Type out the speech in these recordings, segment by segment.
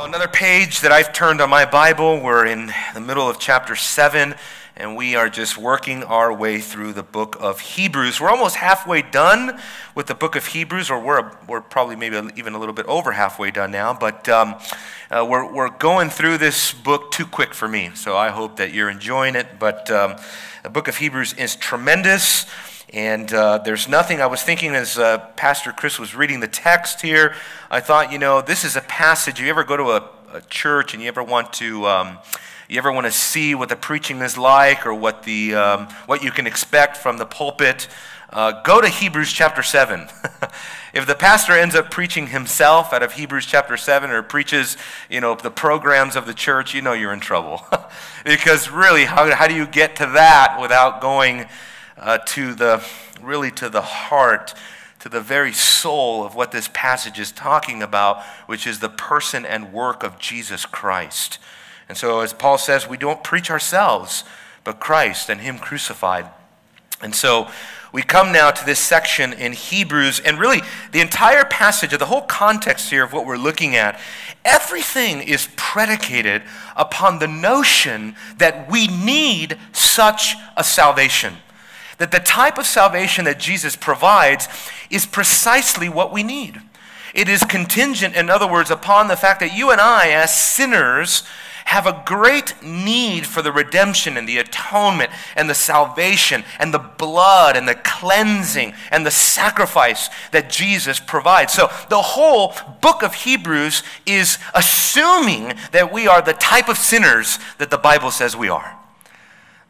Well, another page that I've turned on my Bible. We're in the middle of chapter 7, and we are just working our way through the book of Hebrews. We're almost halfway done with the book of Hebrews, or we're, we're probably maybe even a little bit over halfway done now, but um, uh, we're, we're going through this book too quick for me, so I hope that you're enjoying it. But um, the book of Hebrews is tremendous. And uh, there's nothing, I was thinking as uh, Pastor Chris was reading the text here, I thought, you know, this is a passage. You ever go to a, a church and you ever want to. Um, you ever want to see what the preaching is like or what, the, um, what you can expect from the pulpit, uh, go to Hebrews chapter 7. if the pastor ends up preaching himself out of Hebrews chapter 7 or preaches, you know, the programs of the church, you know you're in trouble. because really, how, how do you get to that without going uh, to the, really to the heart, to the very soul of what this passage is talking about, which is the person and work of Jesus Christ. And so, as Paul says, we don't preach ourselves, but Christ and Him crucified. And so, we come now to this section in Hebrews, and really the entire passage, of the whole context here of what we're looking at, everything is predicated upon the notion that we need such a salvation that the type of salvation that Jesus provides is precisely what we need. It is contingent, in other words, upon the fact that you and I, as sinners, have a great need for the redemption and the atonement and the salvation and the blood and the cleansing and the sacrifice that Jesus provides. So the whole book of Hebrews is assuming that we are the type of sinners that the Bible says we are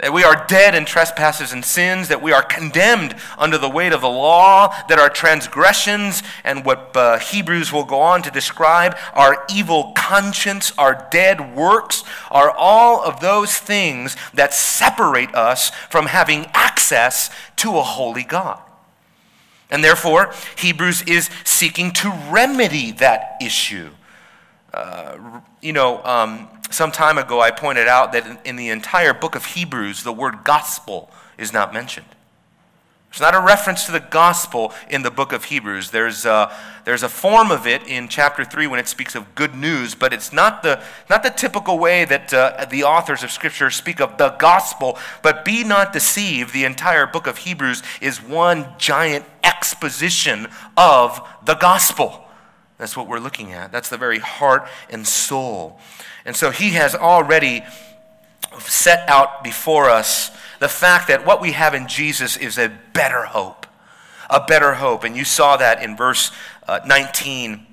that we are dead in trespasses and sins, that we are condemned under the weight of the law, that our transgressions and what uh, Hebrews will go on to describe, our evil conscience, our dead works, are all of those things that separate us from having access to a holy God. And therefore, Hebrews is seeking to remedy that issue. Uh, you know, um, some time ago I pointed out that in, the entire book of Hebrews, the word gospel is not mentioned. There's not a reference to the gospel in the book of Hebrews. There's a, there's a form of it in chapter 3 when it speaks of good news, but it's not the, not the typical way that uh, the authors of Scripture speak of the gospel. But be not deceived, the entire book of Hebrews is one giant exposition of the gospel. That's what we're looking at. That's the very heart and soul. And so he has already set out before us the fact that what we have in Jesus is a better hope. A better hope. And you saw that in verse uh, 19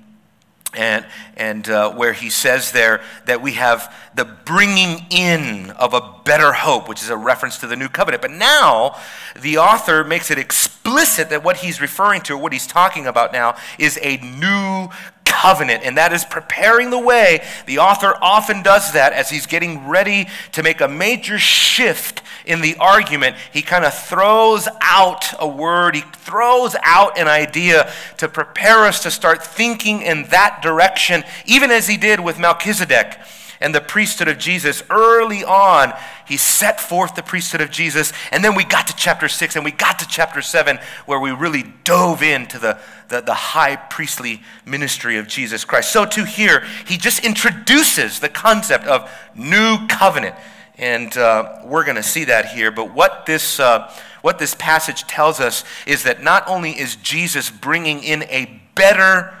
and, and uh, where he says there that we have the bringing in of a better hope, which is a reference to the new covenant. But now the author makes it explicit that what he's referring to, what he's talking about now, is a new covenant, and that is preparing the way. The author often does that as he's getting ready to make a major shift in the argument. He kind of throws out a word, he throws out an idea to prepare us to start thinking in that direction, even as he did with Melchizedek and the priesthood of Jesus. Early on, he set forth the priesthood of Jesus. And then we got to chapter 6 and we got to chapter 7 where we really dove into the, the, the high priestly ministry of Jesus Christ. So, too, here, he just introduces the concept of new covenant. And uh, we're going to see that here. But what this, uh, what this passage tells us is that not only is Jesus bringing in a better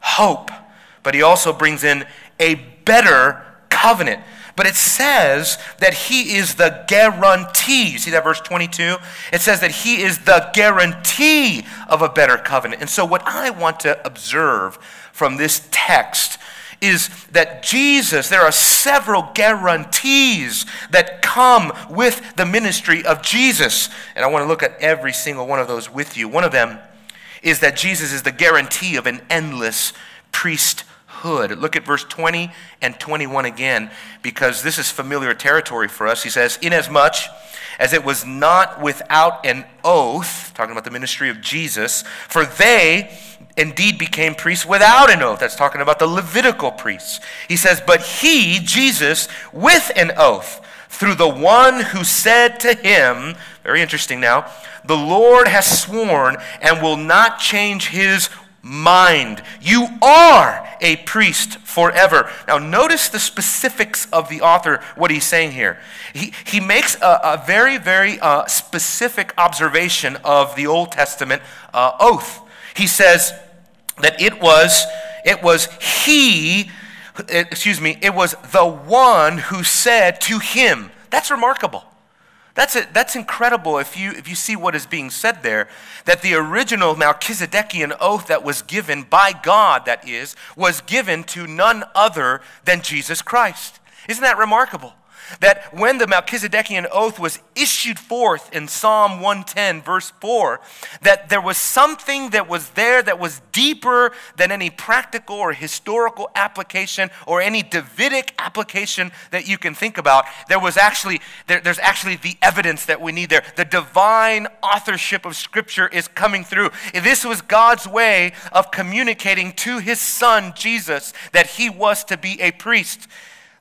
hope, but he also brings in a better covenant. But it says that he is the guarantee. See that verse 22? It says that he is the guarantee of a better covenant. And so, what I want to observe from this text is that Jesus, there are several guarantees that come with the ministry of Jesus. And I want to look at every single one of those with you. One of them is that Jesus is the guarantee of an endless priesthood hood. Look at verse 20 and 21 again, because this is familiar territory for us. He says, Inasmuch as it was not without an oath, talking about the ministry of Jesus, for they indeed became priests without an oath. That's talking about the Levitical priests. He says, But he, Jesus, with an oath, through the one who said to him, very interesting now, the Lord has sworn and will not change his mind. You are a priest forever. Now, notice the specifics of the author, what he's saying here. He, he makes a, a very, very uh, specific observation of the Old Testament uh, oath. He says that it was, it was he, excuse me, it was the one who said to him. That's remarkable. That's, a, that's incredible if you, if you see what is being said there. That the original Melchizedekian oath that was given by God, that is, was given to none other than Jesus Christ. Isn't that remarkable? That when the Melchizedekian oath was issued forth in Psalm 110, verse 4, that there was something that was there that was deeper than any practical or historical application or any Davidic application that you can think about. There was actually, there, there's actually the evidence that we need there. The divine authorship of Scripture is coming through. This was God's way of communicating to his son, Jesus, that he was to be a priest.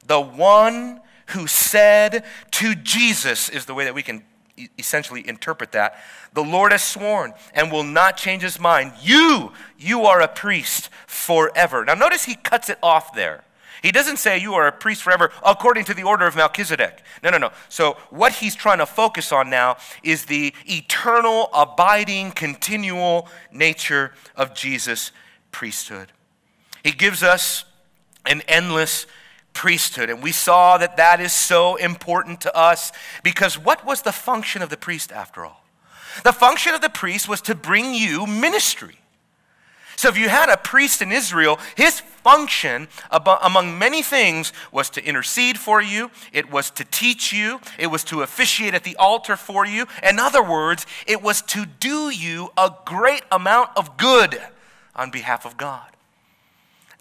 The one who said to Jesus, is the way that we can essentially interpret that. The Lord has sworn and will not change his mind. You, you are a priest forever. Now, notice he cuts it off there. He doesn't say you are a priest forever according to the order of Melchizedek. No, no, no. So, what he's trying to focus on now is the eternal, abiding, continual nature of Jesus' priesthood. He gives us an endless priesthood. And we saw that that is so important to us because what was the function of the priest after all? The function of the priest was to bring you ministry. So if you had a priest in Israel, his function, among many things, was to intercede for you, it was to teach you, it was to officiate at the altar for you. In other words, it was to do you a great amount of good on behalf of God.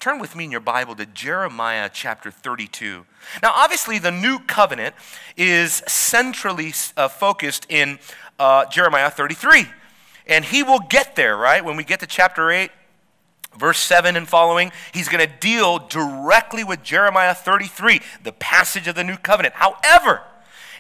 Turn with me in your Bible to Jeremiah chapter 32. Now, obviously, the new covenant is centrally uh, focused in uh, Jeremiah 33. And he will get there, right? When we get to chapter 8, verse 7 and following, he's going to deal directly with Jeremiah 33, the passage of the new covenant. However,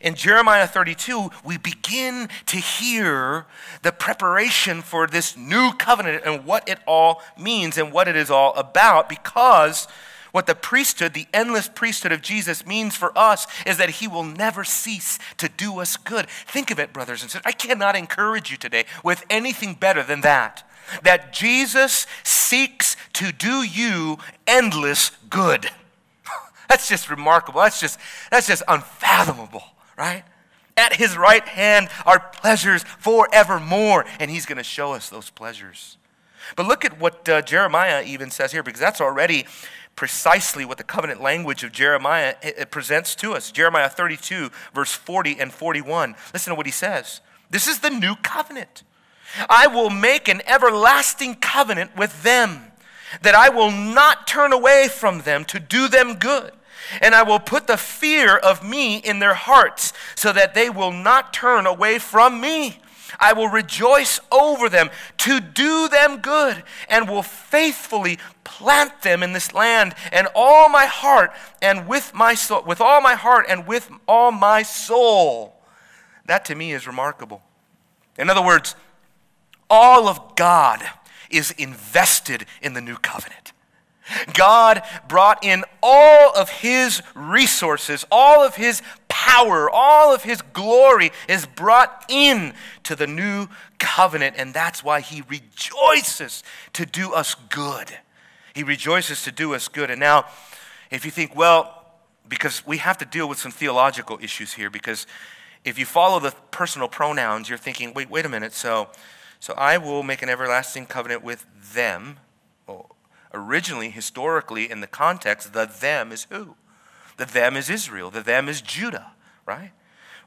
in Jeremiah 32, we begin to hear the preparation for this new covenant and what it all means and what it is all about because what the priesthood, the endless priesthood of Jesus means for us is that he will never cease to do us good. Think of it, brothers and sisters. I cannot encourage you today with anything better than that. That Jesus seeks to do you endless good. That's just remarkable. That's just, that's just unfathomable right? At his right hand are pleasures forevermore, and he's going to show us those pleasures. But look at what uh, Jeremiah even says here, because that's already precisely what the covenant language of Jeremiah presents to us. Jeremiah 32, verse 40 and 41. Listen to what he says. This is the new covenant. I will make an everlasting covenant with them, that I will not turn away from them to do them good and I will put the fear of me in their hearts so that they will not turn away from me. I will rejoice over them to do them good and will faithfully plant them in this land and all my heart and with my soul with all my heart and with all my soul. That to me is remarkable. In other words, all of God is invested in the new covenant. God brought in all of his resources, all of his power, all of his glory is brought in to the new covenant, and that's why he rejoices to do us good. He rejoices to do us good. And now, if you think, well, because we have to deal with some theological issues here, because if you follow the personal pronouns, you're thinking, wait, wait a minute, so so I will make an everlasting covenant with them originally, historically, in the context, the them is who? The them is Israel. The them is Judah, right?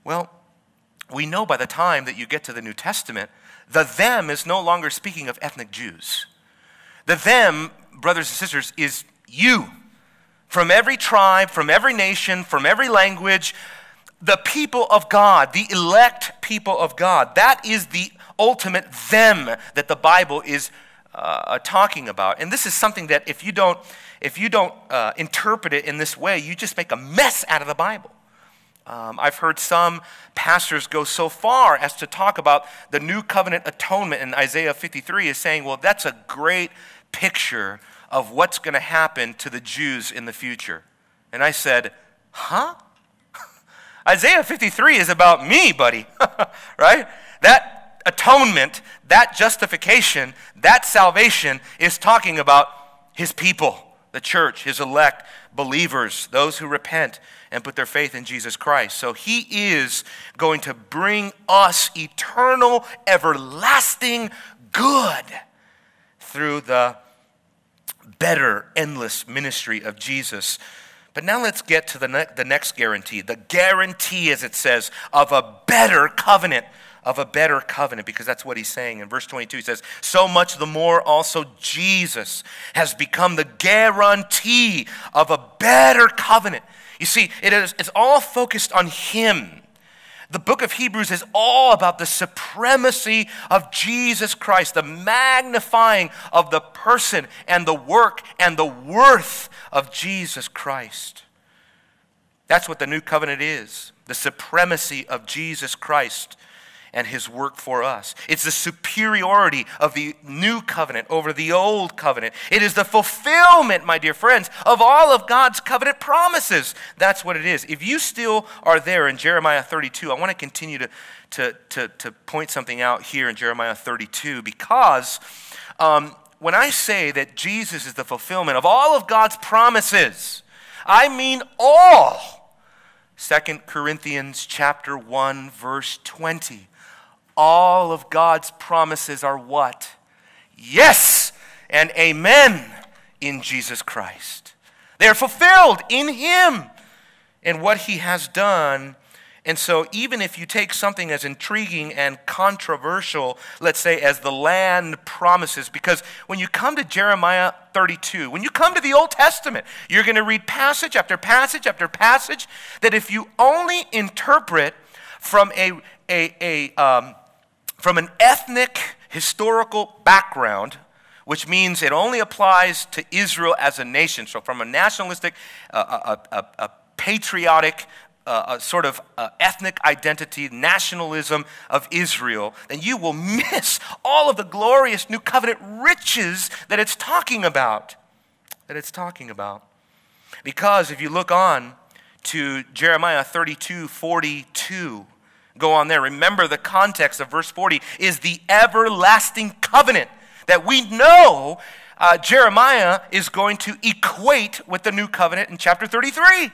Well, we know by the time that you get to the New Testament, the them is no longer speaking of ethnic Jews. The them, brothers and sisters, is you. From every tribe, from every nation, from every language, the people of God, the elect people of God. That is the ultimate them that the Bible is uh, talking about. And this is something that if you don't, if you don't uh, interpret it in this way, you just make a mess out of the Bible. Um, I've heard some pastors go so far as to talk about the new covenant atonement in Isaiah 53 is saying, well, that's a great picture of what's going to happen to the Jews in the future. And I said, huh? Isaiah 53 is about me, buddy, right? That atonement, that justification, that salvation is talking about his people, the church, his elect, believers, those who repent and put their faith in Jesus Christ. So he is going to bring us eternal, everlasting good through the better, endless ministry of Jesus. But now let's get to the, ne- the next guarantee the guarantee, as it says, of a better covenant. Of a better covenant, because that's what he's saying. In verse 22, he says, So much the more also Jesus has become the guarantee of a better covenant. You see, it is, it's all focused on him. The book of Hebrews is all about the supremacy of Jesus Christ, the magnifying of the person and the work and the worth of Jesus Christ. That's what the new covenant is the supremacy of Jesus Christ and his work for us. It's the superiority of the new covenant over the old covenant. It is the fulfillment, my dear friends, of all of God's covenant promises. That's what it is. If you still are there in Jeremiah 32, I want to continue to, to, to, to point something out here in Jeremiah 32 because um, when I say that Jesus is the fulfillment of all of God's promises, I mean all. 2 Corinthians chapter 1 verse 20 all of God's promises are what? Yes and amen in Jesus Christ. They are fulfilled in Him and what He has done. And so, even if you take something as intriguing and controversial, let's say, as the land promises, because when you come to Jeremiah 32, when you come to the Old Testament, you're going to read passage after passage after passage that if you only interpret from a, a, a, um, from an ethnic historical background, which means it only applies to Israel as a nation. So, from a nationalistic, uh, a, a, a, patriotic, uh, sort of uh, ethnic identity, nationalism of Israel, then you will miss all of the glorious new covenant riches that it's talking about. That it's talking about. Because if you look on to Jeremiah 32 42, Go on there. Remember the context of verse 40 is the everlasting covenant that we know uh, Jeremiah is going to equate with the new covenant in chapter 33.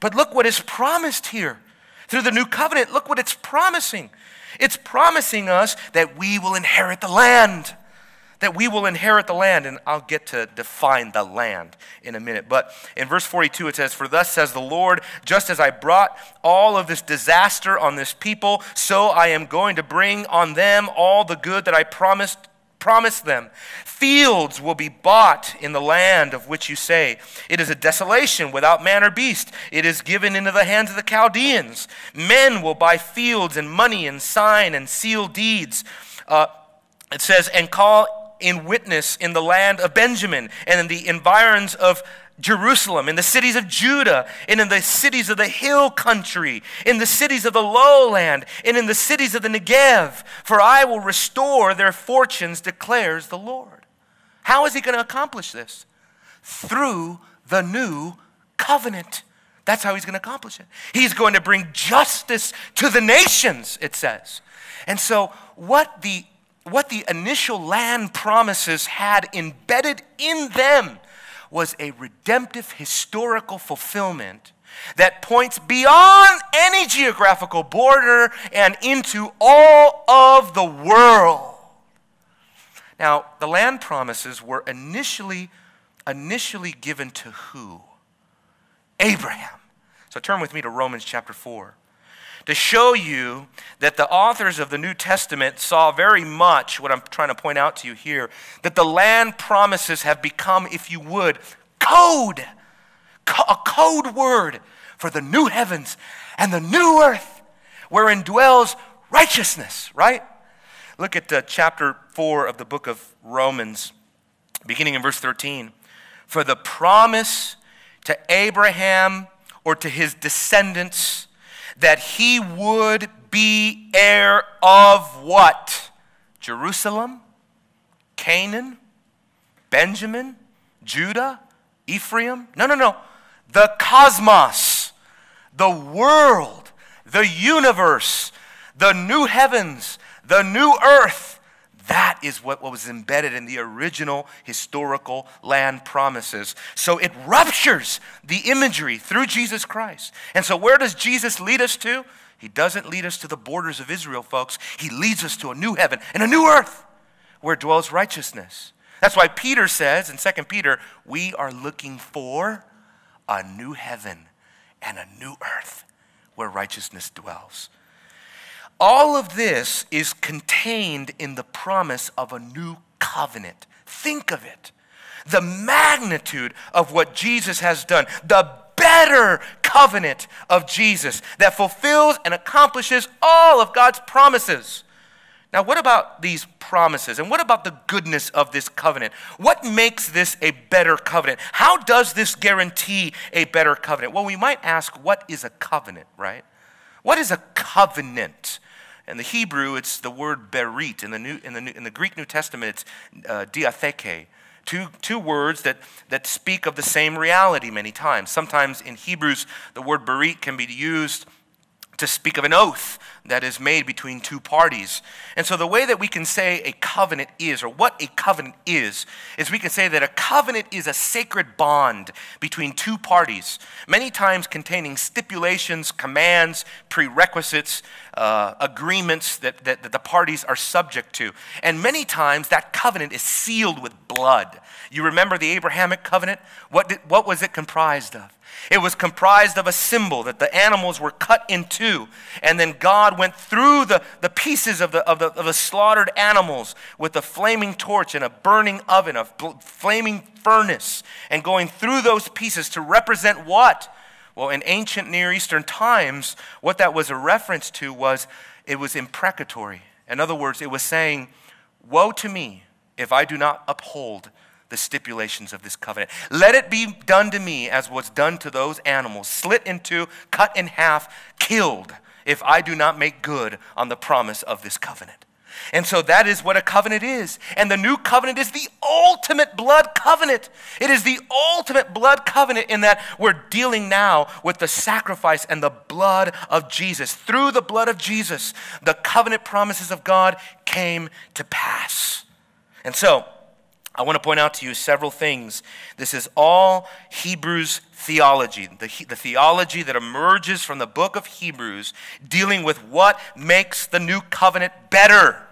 But look what is promised here. Through the new covenant, look what it's promising. It's promising us that we will inherit the land that we will inherit the land. And I'll get to define the land in a minute. But in verse 42, it says, For thus says the Lord, just as I brought all of this disaster on this people, so I am going to bring on them all the good that I promised promised them. Fields will be bought in the land of which you say, It is a desolation without man or beast. It is given into the hands of the Chaldeans. Men will buy fields and money and sign and seal deeds. Uh, it says, And call in witness in the land of Benjamin and in the environs of Jerusalem, in the cities of Judah, and in the cities of the hill country, in the cities of the lowland, and in the cities of the Negev, for I will restore their fortunes, declares the Lord. How is he going to accomplish this? Through the new covenant. That's how he's going to accomplish it. He's going to bring justice to the nations, it says. And so, what the what the initial land promises had embedded in them was a redemptive historical fulfillment that points beyond any geographical border and into all of the world. Now, the land promises were initially initially given to who? Abraham. So turn with me to Romans chapter 4 to show you that the authors of the New Testament saw very much what I'm trying to point out to you here that the land promises have become, if you would, code, a code word for the new heavens and the new earth wherein dwells righteousness, right? Look at uh, chapter 4 of the book of Romans, beginning in verse 13. For the promise to Abraham or to his descendants that he would be heir of what? Jerusalem, Canaan, Benjamin, Judah, Ephraim? No, no, no. The cosmos, the world, the universe, the new heavens, the new earth. That is what, was embedded in the original historical land promises. So it ruptures the imagery through Jesus Christ. And so, where does Jesus lead us to? He doesn't lead us to the borders of Israel, folks. He leads us to a new heaven and a new earth where dwells righteousness. That's why Peter says in 2 Peter, we are looking for a new heaven and a new earth where righteousness dwells. All of this is contained in the promise of a new covenant. Think of it. The magnitude of what Jesus has done, the better covenant of Jesus that fulfills and accomplishes all of God's promises. Now, what about these promises? And what about the goodness of this covenant? What makes this a better covenant? How does this guarantee a better covenant? Well, we might ask, what is a covenant, right? What is a covenant? In the Hebrew, it's the word berit. In the, New, in the, New, in the Greek New Testament, it's uh, diatheke. Two, two words that, that speak of the same reality many times. Sometimes in Hebrews, the word berit can be used to speak of an oath that is made between two parties. And so, the way that we can say a covenant is, or what a covenant is, is we can say that a covenant is a sacred bond between two parties, many times containing stipulations, commands, prerequisites, uh, agreements that, that, that the parties are subject to. And many times that covenant is sealed with blood. You remember the Abrahamic covenant? What, did, what was it comprised of? It was comprised of a symbol that the animals were cut in two, and then God went through the, the pieces of the, of, the, of the slaughtered animals with a flaming torch and a burning oven, a flaming furnace, and going through those pieces to represent what? Well, in ancient Near Eastern times, what that was a reference to was it was imprecatory. In other words, it was saying, Woe to me if I do not uphold the stipulations of this covenant. Let it be done to me as was done to those animals, slit in two, cut in half, killed, if I do not make good on the promise of this covenant. And so that is what a covenant is. And the new covenant is the ultimate blood covenant. It is the ultimate blood covenant in that we're dealing now with the sacrifice and the blood of Jesus. Through the blood of Jesus, the covenant promises of God came to pass. And so, I want to point out to you several things. This is all Hebrews theology, the, the theology that emerges from the book of Hebrews, dealing with what makes the new covenant better.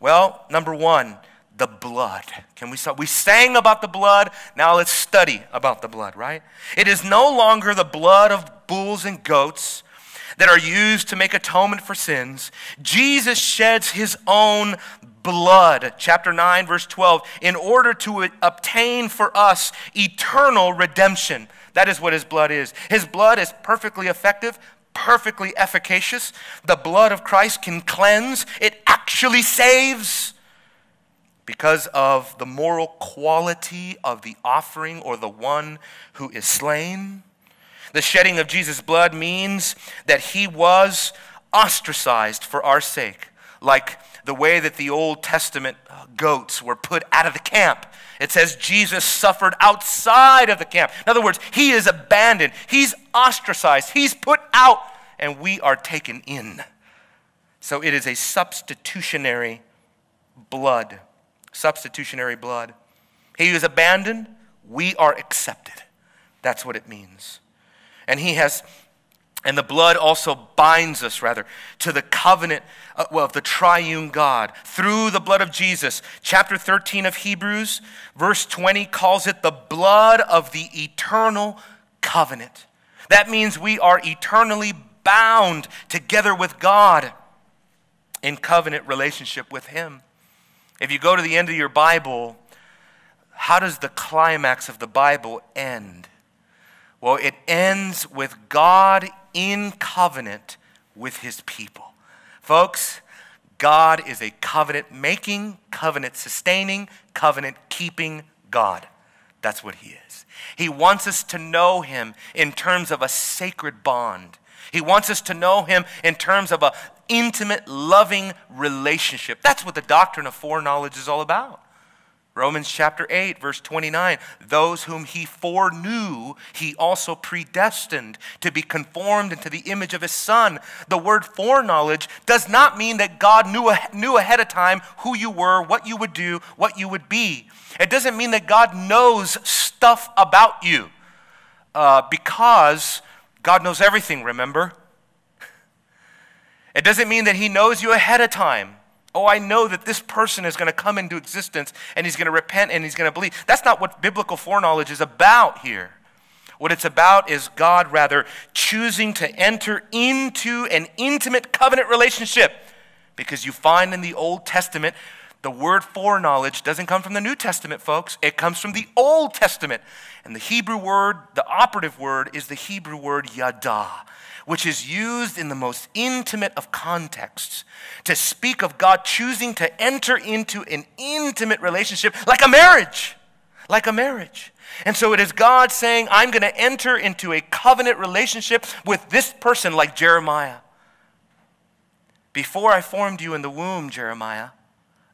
Well, number one, the blood. Can we? We sang about the blood. Now let's study about the blood, right? It is no longer the blood of bulls and goats that are used to make atonement for sins. Jesus sheds his own blood, chapter 9, verse 12, in order to obtain for us eternal redemption. That is what his blood is. His blood is perfectly effective, perfectly efficacious. The blood of Christ can cleanse, it actually saves because of the moral quality of the offering or the one who is slain. The shedding of Jesus' blood means that he was ostracized for our sake, like the way that the Old Testament uh, goats were put out of the camp. It says Jesus suffered outside of the camp. In other words, he is abandoned, he's ostracized, he's put out, and we are taken in. So it is a substitutionary blood. Substitutionary blood. He is abandoned, we are accepted. That's what it means. And he has and the blood also binds us, rather, to the covenant of, uh, of the triune God through the blood of Jesus. Chapter 13 of Hebrews, verse 20, calls it the blood of the eternal covenant. That means we are eternally bound together with God in covenant relationship with Him. If you go to the end of your Bible, how does the climax of the Bible end? Well, it ends with God in covenant with his people. Folks, God is a covenant making, covenant sustaining, covenant keeping God. That's what he is. He wants us to know him in terms of a sacred bond. He wants us to know him in terms of an intimate, loving relationship. That's what the doctrine of foreknowledge is all about. Romans chapter 8, verse 29 Those whom he foreknew, he also predestined to be conformed into the image of his son. The word foreknowledge does not mean that God knew, knew ahead of time who you were, what you would do, what you would be. It doesn't mean that God knows stuff about you uh, because God knows everything, remember? It doesn't mean that he knows you ahead of time. Oh, I know that this person is going to come into existence and he's going to repent and he's going to believe. That's not what biblical foreknowledge is about here. What it's about is God rather choosing to enter into an intimate covenant relationship. Because you find in the Old Testament, the word foreknowledge doesn't come from the New Testament, folks. It comes from the Old Testament. And the Hebrew word, the operative word, is the Hebrew word yada which is used in the most intimate of contexts to speak of God choosing to enter into an intimate relationship like a marriage. Like a marriage. And so it is God saying, I'm going to enter into a covenant relationship with this person, like Jeremiah. Before I formed you in the womb, Jeremiah,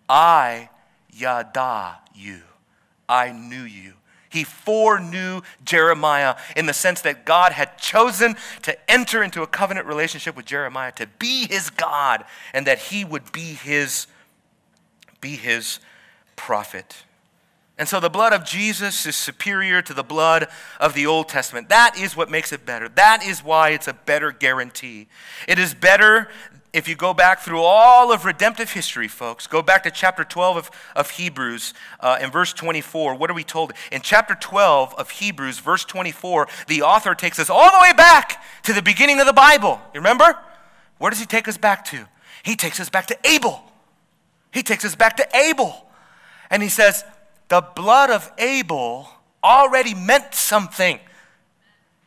I yada you. I knew you. He foreknew Jeremiah in the sense that God had chosen to enter into a covenant relationship with Jeremiah to be his God and that he would be his be his prophet. And so the blood of Jesus is superior to the blood of the Old Testament. That is what makes it better. That is why it's a better guarantee. It is better if you go back through all of redemptive history, folks, go back to chapter 12 of, of Hebrews uh, in verse 24. What are we told? In chapter 12 of Hebrews, verse 24, the author takes us all the way back to the beginning of the Bible. You remember? Where does he take us back to? He takes us back to Abel. He takes us back to Abel. And he says, the blood of Abel already meant something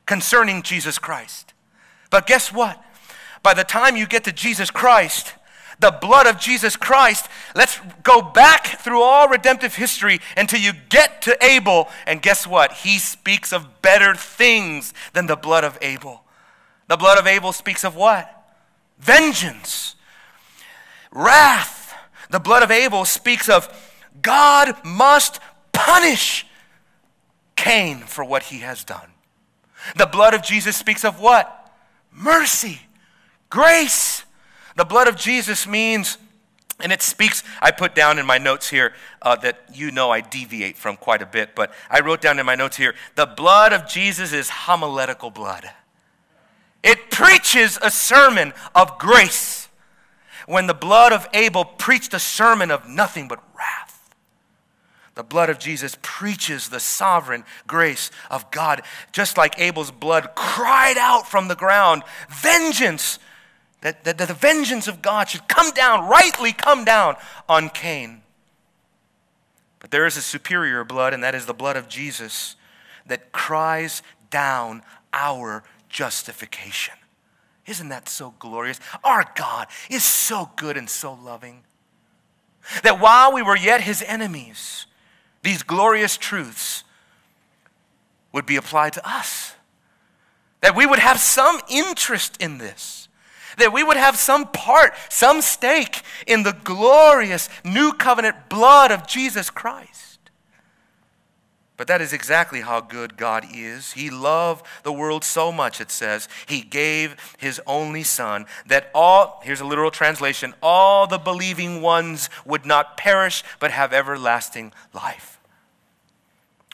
concerning Jesus Christ. But guess what? By the time you get to Jesus Christ, the blood of Jesus Christ, let's go back through all redemptive history until you get to Abel. And guess what? He speaks of better things than the blood of Abel. The blood of Abel speaks of what? Vengeance, wrath. The blood of Abel speaks of God must punish Cain for what he has done. The blood of Jesus speaks of what? Mercy. Grace. The blood of Jesus means, and it speaks, I put down in my notes here uh, that you know I deviate from quite a bit, but I wrote down in my notes here the blood of Jesus is homiletical blood. It preaches a sermon of grace when the blood of Abel preached a sermon of nothing but wrath. The blood of Jesus preaches the sovereign grace of God, just like Abel's blood cried out from the ground, Vengeance that, that, that the vengeance of God should come down, rightly come down on Cain. But there is a superior blood, and that is the blood of Jesus that cries down our justification. Isn't that so glorious? Our God is so good and so loving. That while we were yet his enemies, these glorious truths would be applied to us. That we would have some interest in this that we would have some part, some stake in the glorious new covenant blood of Jesus Christ. But that is exactly how good God is. He loved the world so much, it says, he gave his only Son, that all, here's a literal translation, all the believing ones would not perish, but have everlasting life.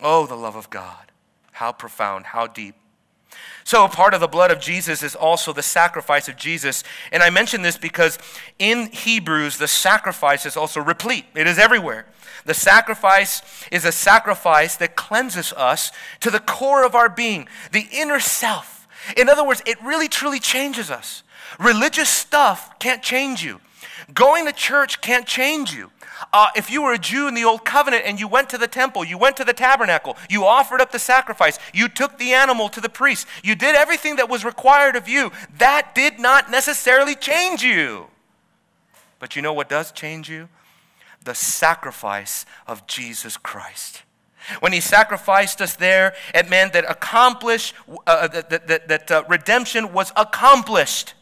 Oh, the love of God. How profound, how deep. So, part of the blood of Jesus is also the sacrifice of Jesus. And I mention this because in Hebrews, the sacrifice is also replete, it is everywhere. The sacrifice is a sacrifice that cleanses us to the core of our being, the inner self. In other words, it really truly changes us. Religious stuff can't change you. Going to church can't change you. Uh, if you were a Jew in the Old Covenant and you went to the temple, you went to the tabernacle, you offered up the sacrifice, you took the animal to the priest, you did everything that was required of you, that did not necessarily change you. But you know what does change you? The sacrifice of Jesus Christ. When he sacrificed us there, it meant that accomplish uh, that, that, that uh, redemption was accomplished.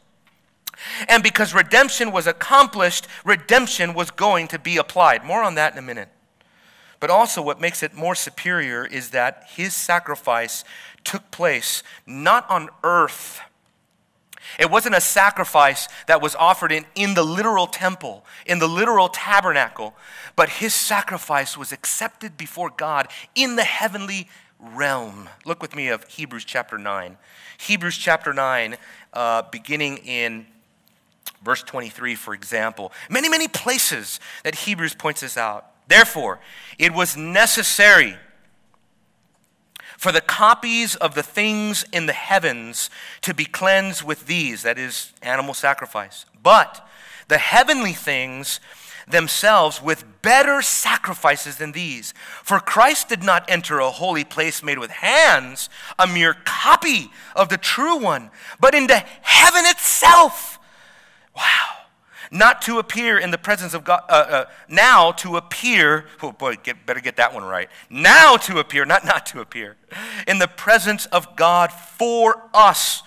And because redemption was accomplished, redemption was going to be applied. More on that in a minute. But also, what makes it more superior is that his sacrifice took place not on earth. It wasn't a sacrifice that was offered in, in the literal temple, in the literal tabernacle, but his sacrifice was accepted before God in the heavenly realm. Look with me of Hebrews chapter 9. Hebrews chapter 9, uh, beginning in Verse 23, for example. Many, many places that Hebrews points this out. Therefore, it was necessary for the copies of the things in the heavens to be cleansed with these, that is, animal sacrifice. But the heavenly things themselves with better sacrifices than these. For Christ did not enter a holy place made with hands, a mere copy of the true one, but into heaven itself Wow. Not to appear in the presence of God, uh, uh, now to appear, oh boy, get, better get that one right. Now to appear, not not to appear, in the presence of God for us.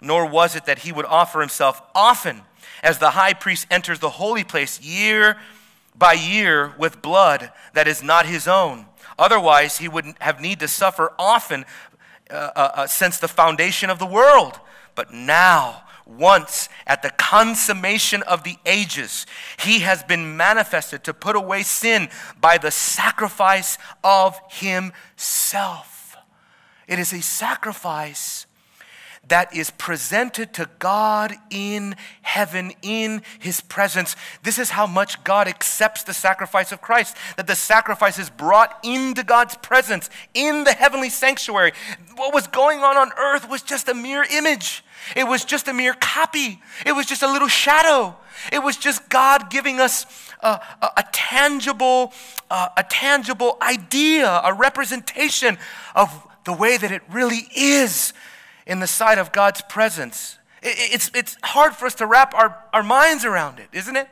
Nor was it that he would offer himself often as the high priest enters the holy place year by year with blood that is not his own. Otherwise, he would have need to suffer often uh, uh, uh since the foundation of the world. But now, once at the consummation of the ages, he has been manifested to put away sin by the sacrifice of himself. It is a sacrifice that is presented to God in heaven, in his presence. This is how much God accepts the sacrifice of Christ, that the sacrifice is brought into God's presence in the heavenly sanctuary. What was going on on earth was just a mere image. It was just a mere copy. It was just a little shadow. It was just God giving us a, a, a tangible, uh, a tangible idea, a representation of the way that it really is in the sight of God's presence. It's, it's hard for us to wrap our, our minds around it, isn't it?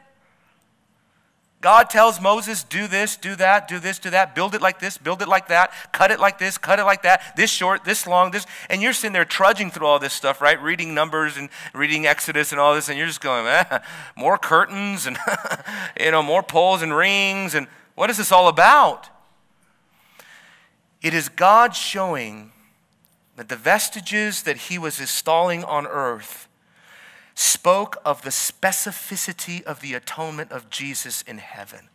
God tells Moses, do this, do that, do this, do that, build it like this, build it like that, cut it like this, cut it like that, this short, this long, this. And you're sitting there trudging through all this stuff, right? Reading Numbers and reading Exodus and all this, and you're just going, eh, more curtains and, you know, more poles and rings. And what is this all about? It is God showing that the vestiges that he was installing on earth spoke of the specificity of the atonement of Jesus in heaven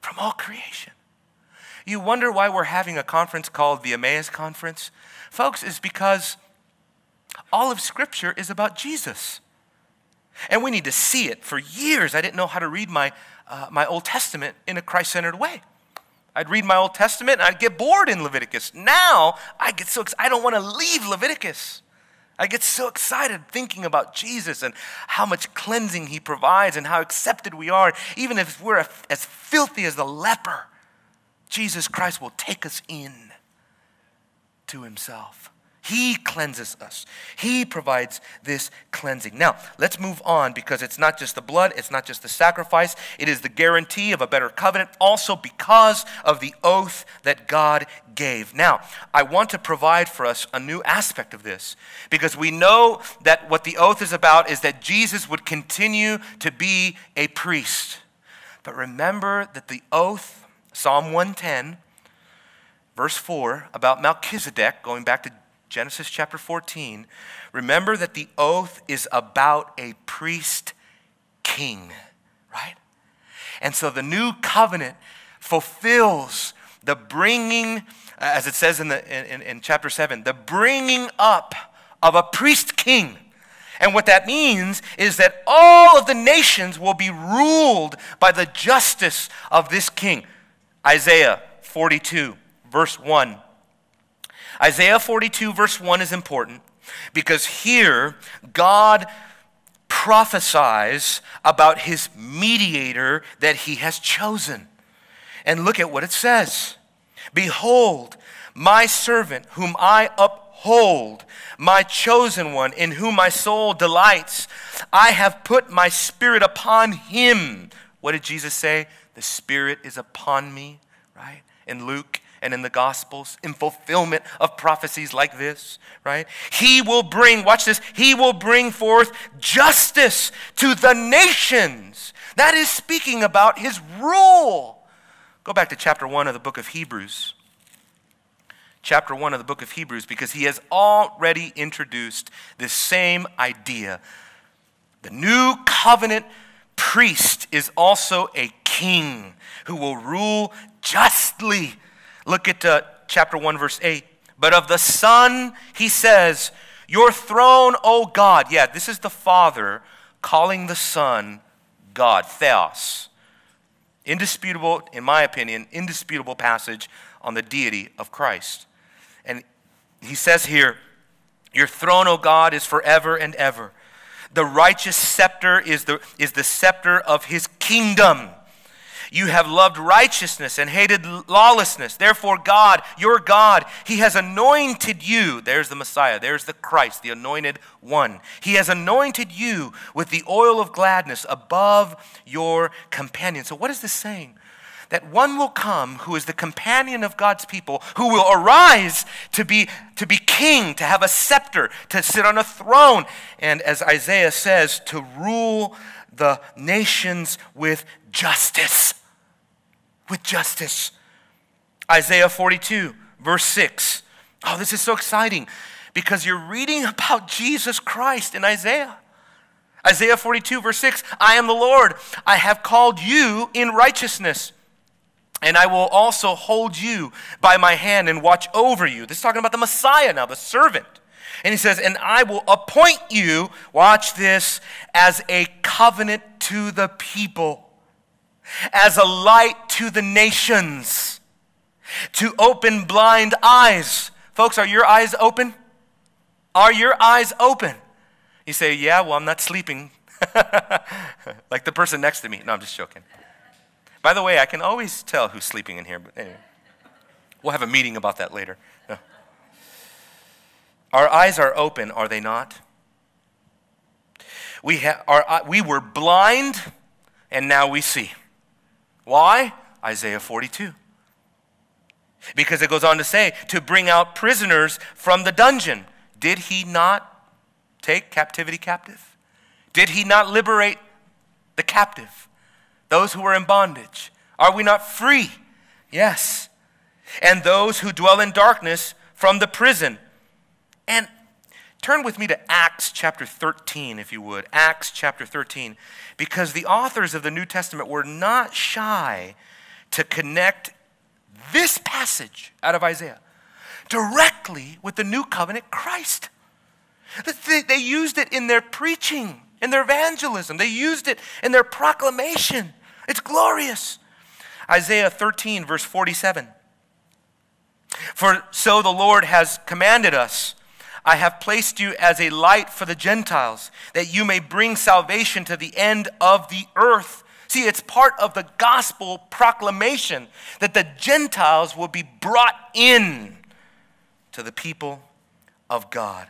from all creation. You wonder why we're having a conference called the Emmaus Conference? Folks, is because all of Scripture is about Jesus. And we need to see it. For years, I didn't know how to read my, uh, my Old Testament in a Christ centered way. I'd read my Old Testament and I'd get bored in Leviticus. Now, I get so I don't want to leave Leviticus. I get so excited thinking about Jesus and how much cleansing he provides and how accepted we are. Even if we're as filthy as the leper, Jesus Christ will take us in to himself. He cleanses us. He provides this cleansing. Now, let's move on because it's not just the blood, it's not just the sacrifice, it is the guarantee of a better covenant, also because of the oath that God gave. Now, I want to provide for us a new aspect of this because we know that what the oath is about is that Jesus would continue to be a priest. But remember that the oath, Psalm 110, verse 4, about Melchizedek, going back to Genesis chapter 14, remember that the oath is about a priest king, right? And so the new covenant fulfills the bringing, uh, as it says in, the, in, in chapter 7, the bringing up of a priest king. And what that means is that all of the nations will be ruled by the justice of this king. Isaiah 42, verse 1 Isaiah 42, verse 1 is important because here God prophesies about his mediator that he has chosen. And look at what it says Behold, my servant, whom I uphold, my chosen one, in whom my soul delights. I have put my spirit upon him. What did Jesus say? The spirit is upon me, right? In Luke and in the Gospels in fulfillment of prophecies like this, right? He will bring, watch this, he will bring forth justice to the nations. That is speaking about his rule. Go back to chapter 1 of the book of Hebrews. Chapter 1 of the book of Hebrews, because he has already introduced this same idea. The new covenant priest is also a king who will rule justly. Look at uh, chapter 1, verse 8. But of the Son, he says, Your throne, O God. Yeah, this is the Father calling the Son God, Theos. Indisputable, in my opinion, indisputable passage on the deity of Christ. And he says here, Your throne, O God, is forever and ever. The righteous scepter is the, is the scepter of his kingdom. You have loved righteousness and hated lawlessness. Therefore, God, your God, He has anointed you. There's the Messiah. There's the Christ, the anointed one. He has anointed you with the oil of gladness above your companions. So, what is this saying? that one will come who is the companion of God's people, who will arise to be, to be king, to have a scepter, to sit on a throne, and as Isaiah says, to rule the nations with justice. With justice. Isaiah 42, verse 6. Oh, this is so exciting because you're reading about Jesus Christ in Isaiah. Isaiah 42, verse 6 I am the Lord. I have called you in righteousness and I will also hold you by my hand and watch over you. This is talking about the Messiah now, the servant. And he says, And I will appoint you, watch this, as a covenant to the people, as a light to the nations, to open blind eyes. Folks, are your eyes open? Are your eyes open? You say, Yeah, well, I'm not sleeping. like the person next to me. No, I'm just joking. By the way, I can always tell who's sleeping in here, but anyway. We'll have a meeting about that later. No. Our eyes are open, are they not? We, ha- our, uh, we were blind, and now we see. Why? Isaiah 42. Because it goes on to say, to bring out prisoners from the dungeon. Did he not take captivity captive? Did he not liberate the captive? those who were in bondage? Are we not free? Yes. And those who dwell in darkness from the prison. And turn with me to Acts chapter 13, if you would. Acts chapter 13. Because the authors of the New Testament were not shy to connect this passage out of Isaiah directly with the new covenant Christ. They used it in their preaching, in their evangelism, they used it in their proclamation. It's glorious. Isaiah 13, verse 47. For so the Lord has commanded us I have placed you as a light for the Gentiles, that you may bring salvation to the end of the earth. See, it's part of the gospel proclamation that the Gentiles will be brought in to the people of God.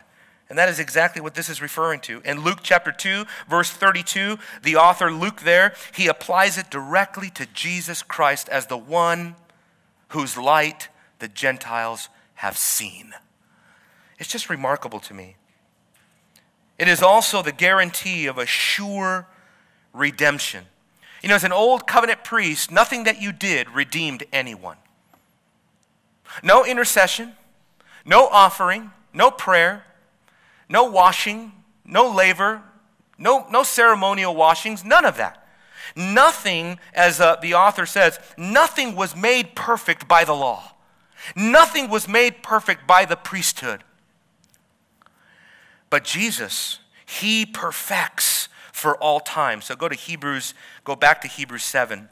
And that is exactly what this is referring to. In Luke chapter 2, verse 32, the author Luke there, he applies it directly to Jesus Christ as the one whose light the Gentiles have seen. It's just remarkable to me. It is also the guarantee of a sure redemption. You know, as an old covenant priest, nothing that you did redeemed anyone. No intercession, no offering, no prayer no washing, no laver, no, no ceremonial washings, none of that. Nothing, as uh, the author says, nothing was made perfect by the law. Nothing was made perfect by the priesthood. But Jesus, He perfects for all time. So go to Hebrews, go back to Hebrews 7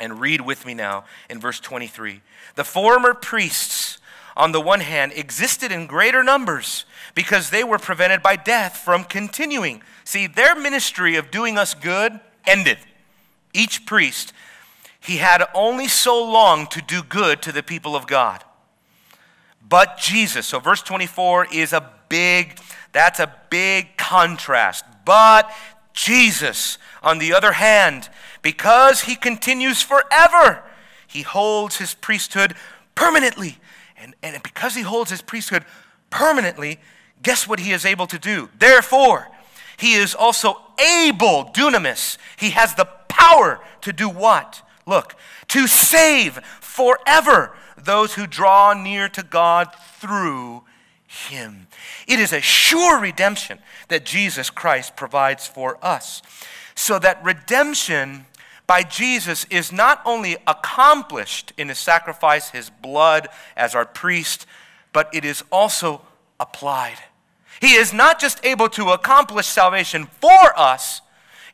and read with me now in verse 23. The former priests, on the one hand, existed in greater numbers because they were prevented by death from continuing. See, their ministry of doing us good ended. Each priest, he had only so long to do good to the people of God. But Jesus, so verse 24 is a big, that's a big contrast. But Jesus, on the other hand, because he continues forever, he holds his priesthood permanently. And, and because he holds his priesthood permanently, guess what he is able to do? Therefore, he is also able, dunamis. He has the power to do what? Look, to save forever those who draw near to God through him. It is a sure redemption that Jesus Christ provides for us. So that redemption by Jesus is not only accomplished in his sacrifice, his blood as our priest, but it is also applied. He is not just able to accomplish salvation for us.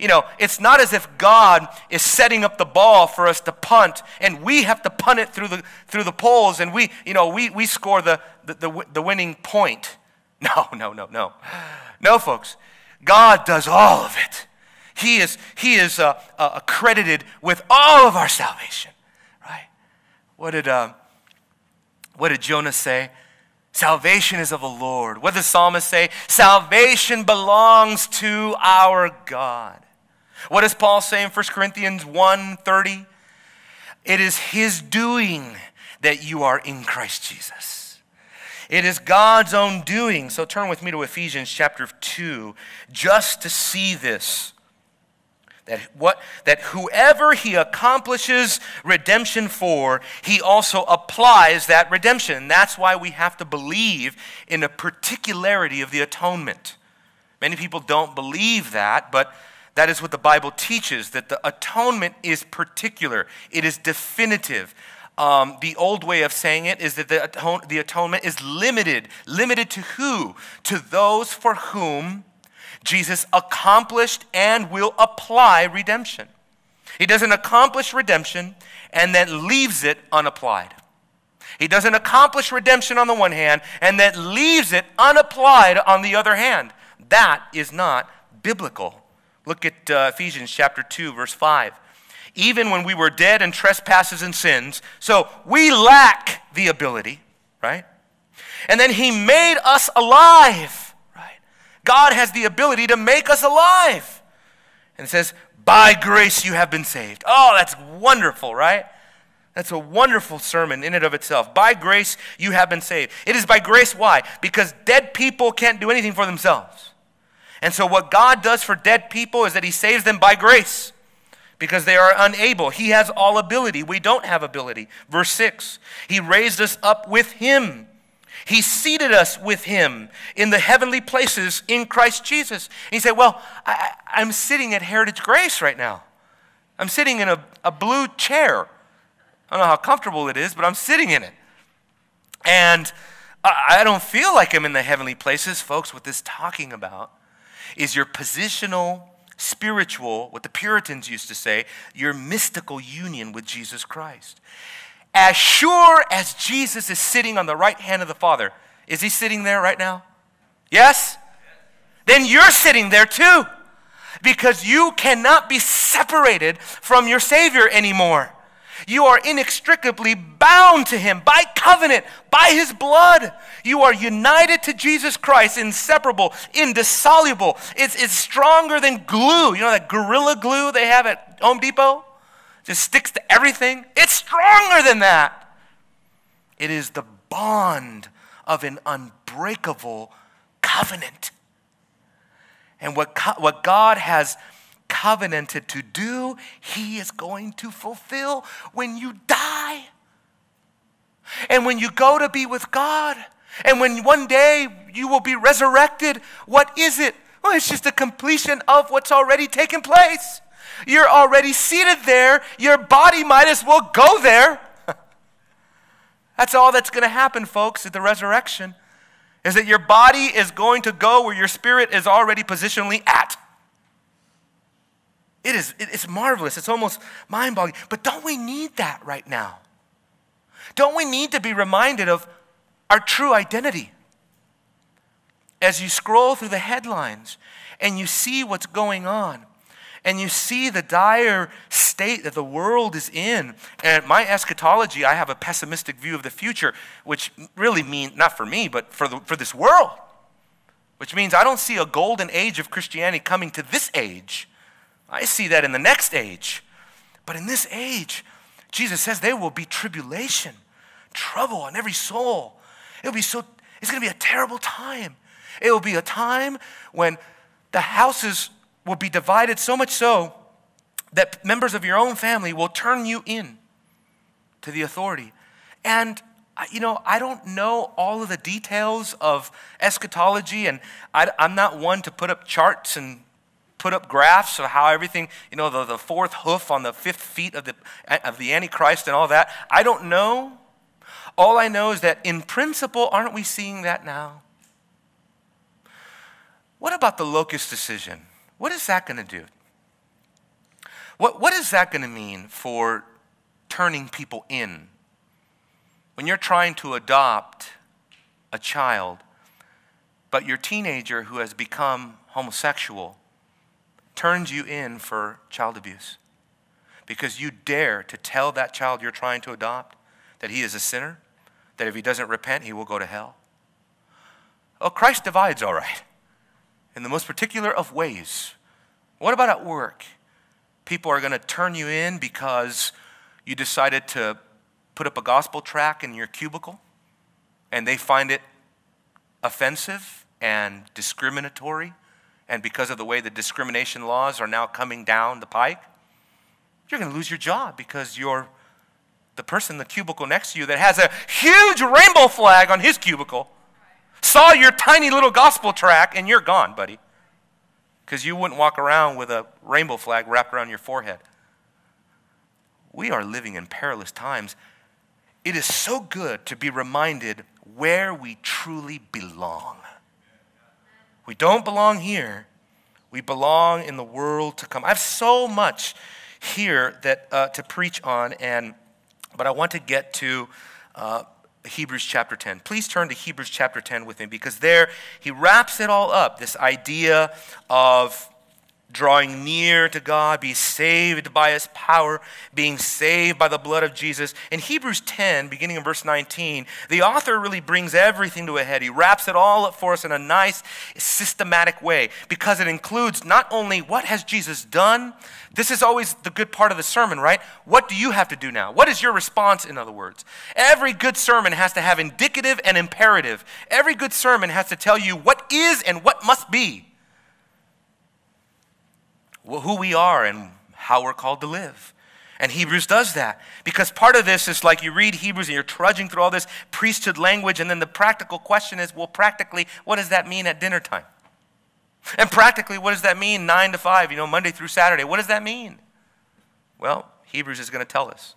You know, it's not as if God is setting up the ball for us to punt and we have to punt it through the, through the poles and we, you know, we, we score the, the, the, the winning point. No, no, no, no. No, folks. God does all of it. He is, he is uh, uh, accredited with all of our salvation, right? What did, uh, what did Jonah say? Salvation is of the Lord. What does the psalmist say? Salvation belongs to our God. What does Paul say in 1 Corinthians 1:30? It is his doing that you are in Christ Jesus. It is God's own doing. So turn with me to Ephesians chapter 2 just to see this. That, what, that whoever he accomplishes redemption for, he also applies that redemption. That's why we have to believe in the particularity of the atonement. Many people don't believe that, but that is what the Bible teaches that the atonement is particular, it is definitive. Um, the old way of saying it is that the, the atonement is limited. Limited to who? To those for whom Jesus accomplished and will apply redemption. He doesn't accomplish redemption and then leaves it unapplied. He doesn't accomplish redemption on the one hand and then leaves it unapplied on the other hand. That is not biblical. Look at uh, Ephesians chapter 2 verse 5. Even when we were dead in trespasses and sins, so we lack the ability, right? And then he made us alive right? God has the ability to make us alive. And it says, by grace you have been saved. Oh, that's wonderful, right? That's a wonderful sermon in and of itself. By grace you have been saved. It is by grace, why? Because dead people can't do anything for themselves. And so, what God does for dead people is that He saves them by grace because they are unable. He has all ability. We don't have ability. Verse 6 He raised us up with Him he seated us with him in the heavenly places in Christ Jesus. And he said, Well, I, am sitting at Heritage Grace right now. I'm sitting in a, a blue chair. I don't know how comfortable it is, but I'm sitting in it. And I, I don't feel like I'm in the heavenly places. Folks, what this talking about is your positional, spiritual, what the Puritans used to say, your mystical union with Jesus Christ. As sure as Jesus is sitting on the right hand of the Father, is he sitting there right now? Yes? Then you're sitting there too. Because you cannot be separated from your Savior anymore. You are inextricably bound to Him by covenant, by His blood. You are united to Jesus Christ, inseparable, indissoluble. It's, it's stronger than glue. You know that Gorilla Glue they have at Home Depot? just sticks to everything. It's stronger than that. It is the bond of an unbreakable covenant. And what, co- what God has covenanted to do, He is going to fulfill when you die. And when you go to be with God, and when one day you will be resurrected, what is it? Well, it's just a completion of what's already taken place. You're already seated there. Your body might as well go there. that's all that's going to happen, folks, at the resurrection. Is that your body is going to go where your spirit is already positionally at. It is, it's marvelous. It's almost mind boggling. But don't we need that right now? Don't we need to be reminded of our true identity? As you scroll through the headlines and you see what's going on, and you see the dire state that the world is in. And my eschatology, I have a pessimistic view of the future, which really means, not for me, but for, the, for this world. Which means I don't see a golden age of Christianity coming to this age. I see that in the next age. But in this age, Jesus says there will be tribulation. trouble on every soul. It'll be so, it's going to be a terrible time. It will be a time when the houses will be divided so much so that members of your own family will turn you in to the authority. And you know, I don't know all of the details of eschatology, and I, am not one to put up charts and put up graphs of how everything, you know, the, the fourth hoof on the fifth feet of the, of the Antichrist and all that. I don't know. All I know is that in principle, aren't we seeing that now? What about the locust decision? What is that going to do? What, what is that going to mean for turning people in? When you're trying to adopt a child, but your teenager who has become homosexual turns you in for child abuse because you dare to tell that child you're trying to adopt that he is a sinner, that if he doesn't repent, he will go to hell. Oh, Christ divides, all right, in the most particular of ways. What about at work? People are going to turn you in because you decided to put up a gospel tract in your cubicle and they find it offensive and discriminatory and because of the way the discrimination laws are now coming down the pike, you're going to lose your job because you're the person in the cubicle next to you that has a huge rainbow flag on his cubicle saw your tiny little gospel tract and you're gone, buddy. Because you wouldn't walk around with a rainbow flag wrapped around your forehead. We are living in perilous times. It is so good to be reminded where we truly belong. We don't belong here. We belong in the world to come. I have so much here that uh, to preach on, and but I want to get to uh, Hebrews chapter 10. Please turn to Hebrews chapter 10 with me because there he wraps it all up. This idea of drawing near to God, be saved by his power, being saved by the blood of Jesus. In Hebrews 10, beginning in verse 19, the author really brings everything to a head. He wraps it all up for us in a nice, systematic way because it includes not only what has Jesus done, this is always the good part of the sermon, right? What do you have to do now? What is your response, in other words? Every good sermon has to have indicative and imperative. Every good sermon has to tell you what is and what must be who we are and how we're called to live. And Hebrews does that because part of this is like you read Hebrews and you're trudging through all this priesthood language, and then the practical question is well, practically, what does that mean at dinner time? And practically, what does that mean 9 to 5, you know, Monday through Saturday? What does that mean? Well, Hebrews is going to tell us.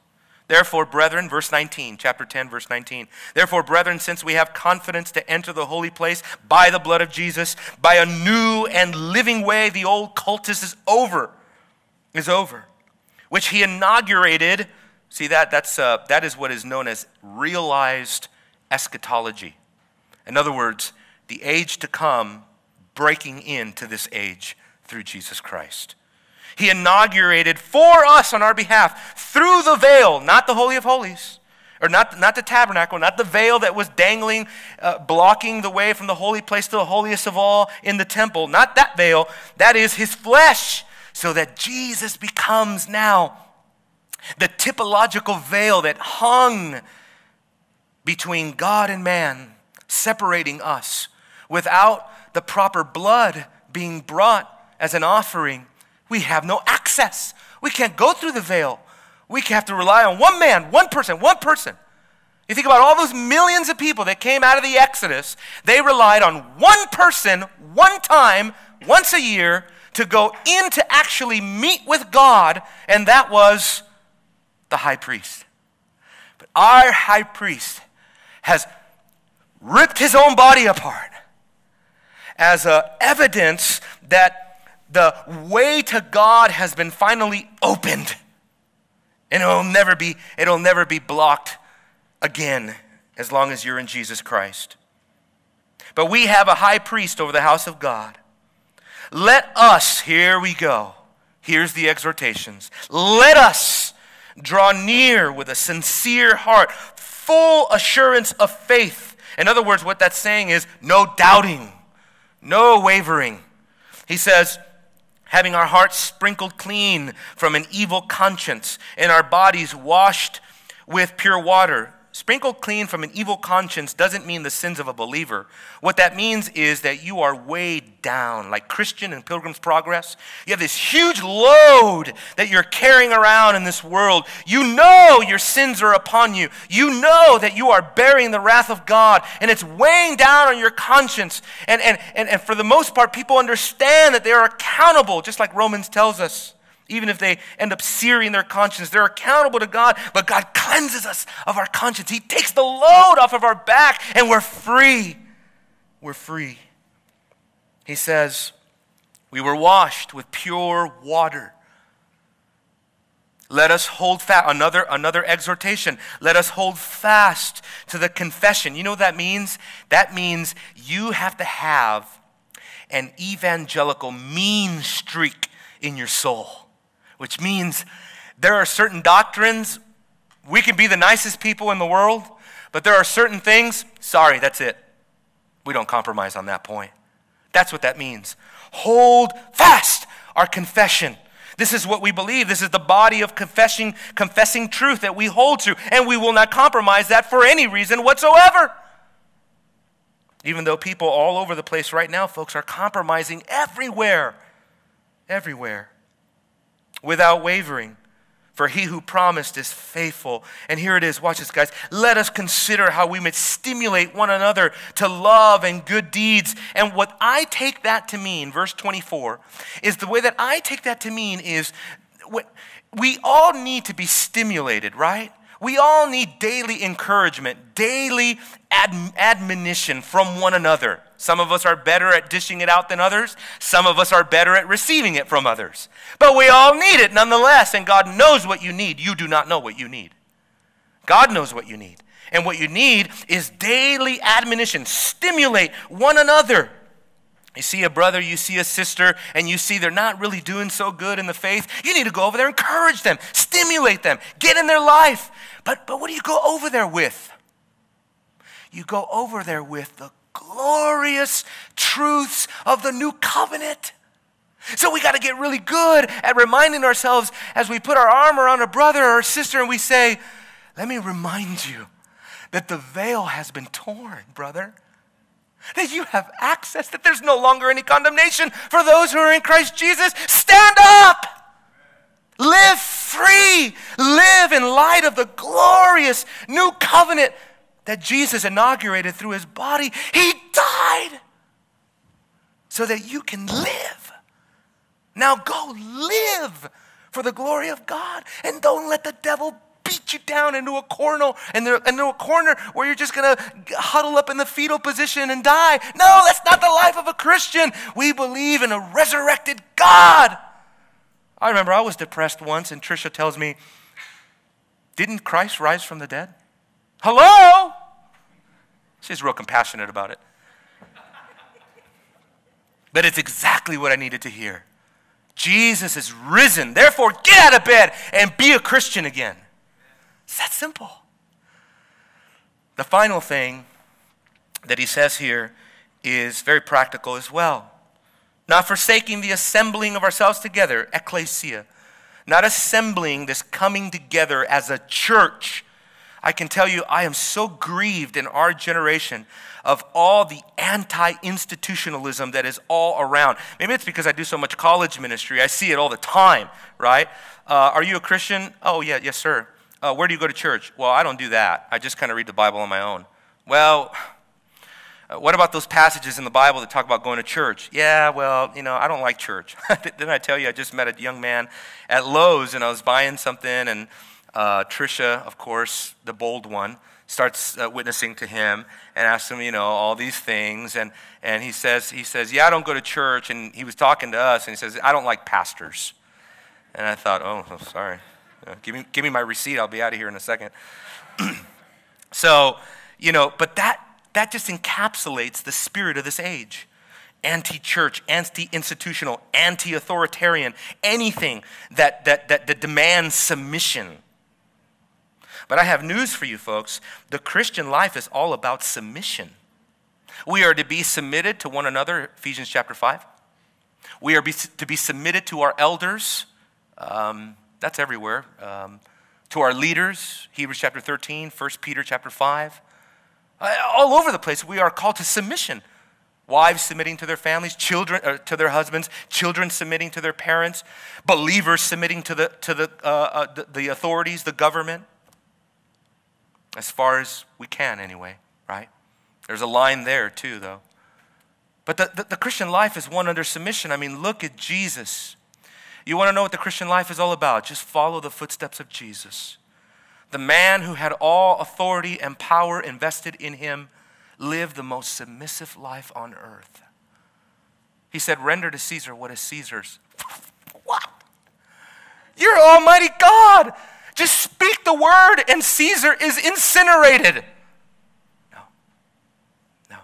Therefore, brethren, verse 19, chapter 10, verse 19. Therefore, brethren, since we have confidence to enter the holy place by the blood of Jesus, by a new and living way, the old cultus is over, is over, which he inaugurated. See that? That's, uh, that is what is known as realized eschatology. In other words, the age to come breaking into this age through Jesus Christ. He inaugurated for us on our behalf through the veil, not the Holy of Holies, or not, not the tabernacle, not the veil that was dangling, uh, blocking the way from the holy place to the holiest of all in the temple. Not that veil, that is his flesh, so that Jesus becomes now the typological veil that hung between God and man, separating us without the proper blood being brought as an offering we have no access. We can't go through the veil. We have to rely on one man, one person, one person. You think about all those millions of people that came out of the Exodus, they relied on one person, one time, once a year, to go in to actually meet with God, and that was the high priest. But our high priest has ripped his own body apart as a evidence that the way to God has been finally opened. And it'll never be, it'll never be blocked again as long as you're in Jesus Christ. But we have a high priest over the house of God. Let us, here we go. Here's the exhortations. Let us draw near with a sincere heart, full assurance of faith. In other words, what that's saying is no doubting, no wavering. He says, having our hearts sprinkled clean from an evil conscience and our bodies washed with pure water. Sprinkled clean from an evil conscience doesn't mean the sins of a believer. What that means is that you are weighed down, like Christian in Pilgrim's Progress. You have this huge load that you're carrying around in this world. You know your sins are upon you. You know that you are bearing the wrath of God, and it's weighing down on your conscience. And, and, and, and for the most part, people understand that they are accountable, just like Romans tells us. Even if they end up searing their conscience, they're accountable to God, but God cleanses us of our conscience. He takes the load off of our back, and we're free. We're free. He says, We were washed with pure water. Let us hold fast. Another, another exhortation. Let us hold fast to the confession. You know what that means? That means you have to have an evangelical mean streak in your soul which means there are certain doctrines, we can be the nicest people in the world, but there are certain things, sorry, that's it. We don't compromise on that point. That's what that means. Hold fast our confession. This is what we believe. This is the body of confessing, confessing truth that we hold to, and we will not compromise that for any reason whatsoever. Even though people all over the place right now, folks, are compromising everywhere. Everywhere without wavering. For he who promised is faithful. And here it is. Watch this, guys. Let us consider how we may stimulate one another to love and good deeds. And what I take that to mean, verse 24, is the way that I take that to mean is we all need to be stimulated, right? We all need daily encouragement, daily ad- admonition from one another. Some of us are better at dishing it out than others. Some of us are better at receiving it from others. But we all need it nonetheless, and God knows what you need. You do not know what you need. God knows what you need. And what you need is daily admonition. Stimulate one another. You see a brother, you see a sister, and you see they're not really doing so good in the faith. You need to go over there, encourage them, stimulate them, get in their life. But, but what do you go over there with? You go over there with the glorious truths of the new covenant. So we got to get really good at reminding ourselves as we put our arm around a brother or a sister and we say, Let me remind you that the veil has been torn, brother. That you have access, that there's no longer any condemnation for those who are in Christ Jesus. Stand up! Live free. Live in light of the glorious new covenant that Jesus inaugurated through his body. He died so that you can live. Now go live for the glory of God and don't let the devil beat you down into a corner into a corner where you're just going to huddle up in the fetal position and die. No, that's not the life of a Christian. We believe in a resurrected God. I remember I was depressed once and Trisha tells me, "Didn't Christ rise from the dead?" Hello? She's real compassionate about it. But it's exactly what I needed to hear. Jesus is risen. Therefore, get out of bed and be a Christian again. It's that simple. The final thing that he says here is very practical as well. Not forsaking the assembling of ourselves together, ecclesia. Not assembling this coming together as a church I can tell you, I am so grieved in our generation of all the anti institutionalism that is all around. Maybe it's because I do so much college ministry. I see it all the time, right? Uh, are you a Christian? Oh, yeah, yes, sir. Uh, where do you go to church? Well, I don't do that. I just kind of read the Bible on my own. Well, uh, what about those passages in the Bible that talk about going to church? Yeah, well, you know, I don't like church. Didn't I tell you I just met a young man at Lowe's and I was buying something and uh, Trisha, of course, the bold one, starts uh, witnessing to him and asks him, you know, all these things. And, and he, says, he says, Yeah, I don't go to church. And he was talking to us, and he says, I don't like pastors. And I thought, Oh, oh sorry. Uh, give, me, give me my receipt. I'll be out of here in a second. so, you know, but that, that just encapsulates the spirit of this age anti church, anti institutional, anti authoritarian, anything that, that, that, that demands submission but I have news for you, folks. The Christian life is all about submission. We are to be submitted to one another, Ephesians chapter 5. We are be, to be submitted to our elders. Um, that's everywhere. Um, to our leaders, Hebrews chapter 13, 1 Peter chapter 5. Uh, all over the place, we are called to submission. Wives submitting to their families, children uh, to their husbands, children submitting to their parents, believers submitting to the to the, uh, uh, the, the authorities, the government. As far as we can, anyway, right? There's a line there too, though. But the, the, the Christian life is one under submission. I mean, look at Jesus. You want to know what the Christian life is all about? Just follow the footsteps of Jesus. The man who had all authority and power invested in him lived the most submissive life on earth. He said, Render to Caesar what is Caesar's. what? You're Almighty God. Just speak the word, and Caesar is incinerated. No. No.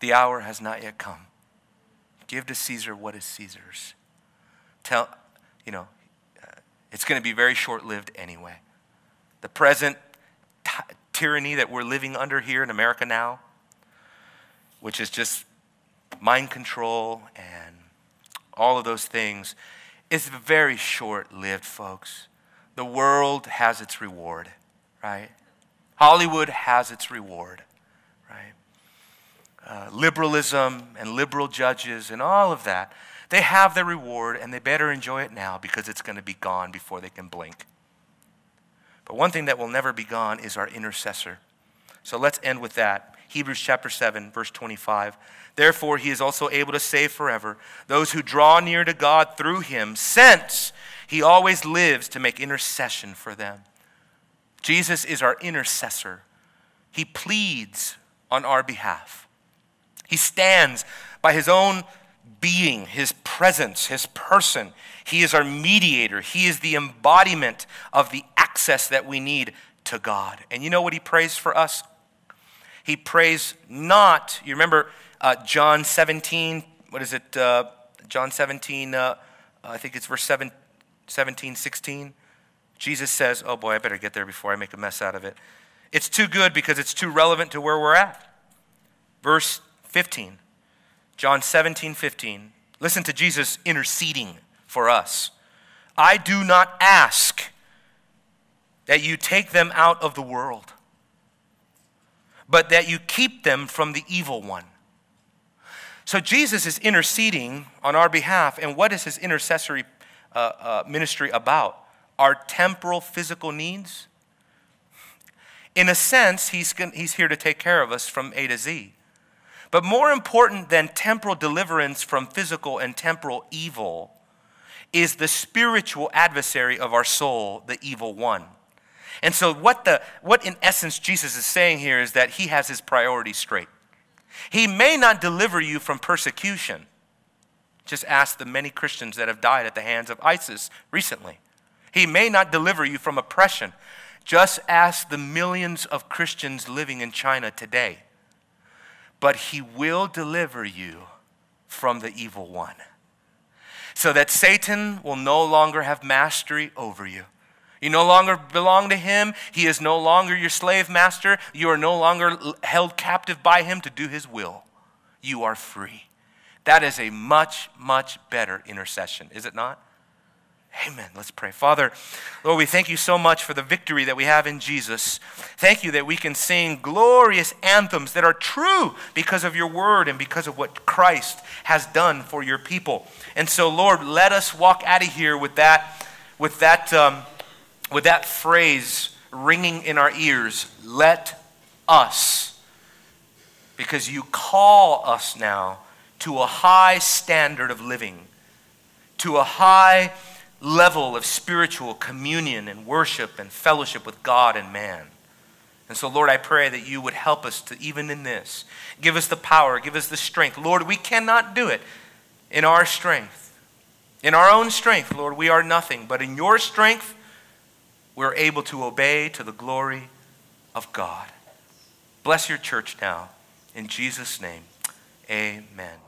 The hour has not yet come. Give to Caesar what is Caesar's. Tell, you know, uh, it's going to be very short lived anyway. The present tyranny that we're living under here in America now, which is just mind control and all of those things, is very short lived, folks. The world has its reward, right? Hollywood has its reward, right? Uh, liberalism and liberal judges and all of that, they have their reward and they better enjoy it now because it's going to be gone before they can blink. But one thing that will never be gone is our intercessor. So let's end with that. Hebrews chapter 7, verse 25. Therefore, he is also able to save forever those who draw near to God through him, since he always lives to make intercession for them. Jesus is our intercessor. He pleads on our behalf. He stands by his own being, his presence, his person. He is our mediator. He is the embodiment of the access that we need to God. And you know what he prays for us? He prays not, you remember uh, John 17, what is it? Uh, John 17, uh, I think it's verse 7, 17, 16. Jesus says, Oh boy, I better get there before I make a mess out of it. It's too good because it's too relevant to where we're at. Verse 15, John 17, 15. Listen to Jesus interceding for us. I do not ask that you take them out of the world, but that you keep them from the evil one. So Jesus is interceding on our behalf, and what is his intercessory uh, uh, ministry about? Our temporal physical needs? In a sense, he's, he's here to take care of us from A to Z. But more important than temporal deliverance from physical and temporal evil is the spiritual adversary of our soul, the evil one. And so, what, the, what in essence Jesus is saying here is that he has his priorities straight. He may not deliver you from persecution. Just ask the many Christians that have died at the hands of ISIS recently. He may not deliver you from oppression. Just ask the millions of Christians living in China today. But he will deliver you from the evil one so that Satan will no longer have mastery over you. You no longer belong to him. He is no longer your slave master. You are no longer held captive by him to do his will. You are free. That is a much, much better intercession, is it not? Amen. Let's pray. Father, Lord, we thank you so much for the victory that we have in Jesus. Thank you that we can sing glorious anthems that are true because of your word and because of what Christ has done for your people. And so, Lord, let us walk out of here with that, with that, um, with that phrase ringing in our ears. Let us, because you call us now to a high standard of living, to a high level of spiritual communion and worship and fellowship with God and man. And so, Lord, I pray that you would help us to, even in this, give us the power, give us the strength. Lord, we cannot do it in our strength. In our own strength, Lord, we are nothing, but in your strength, we're able to obey to the glory of God. Bless your church now. In Jesus' name, amen.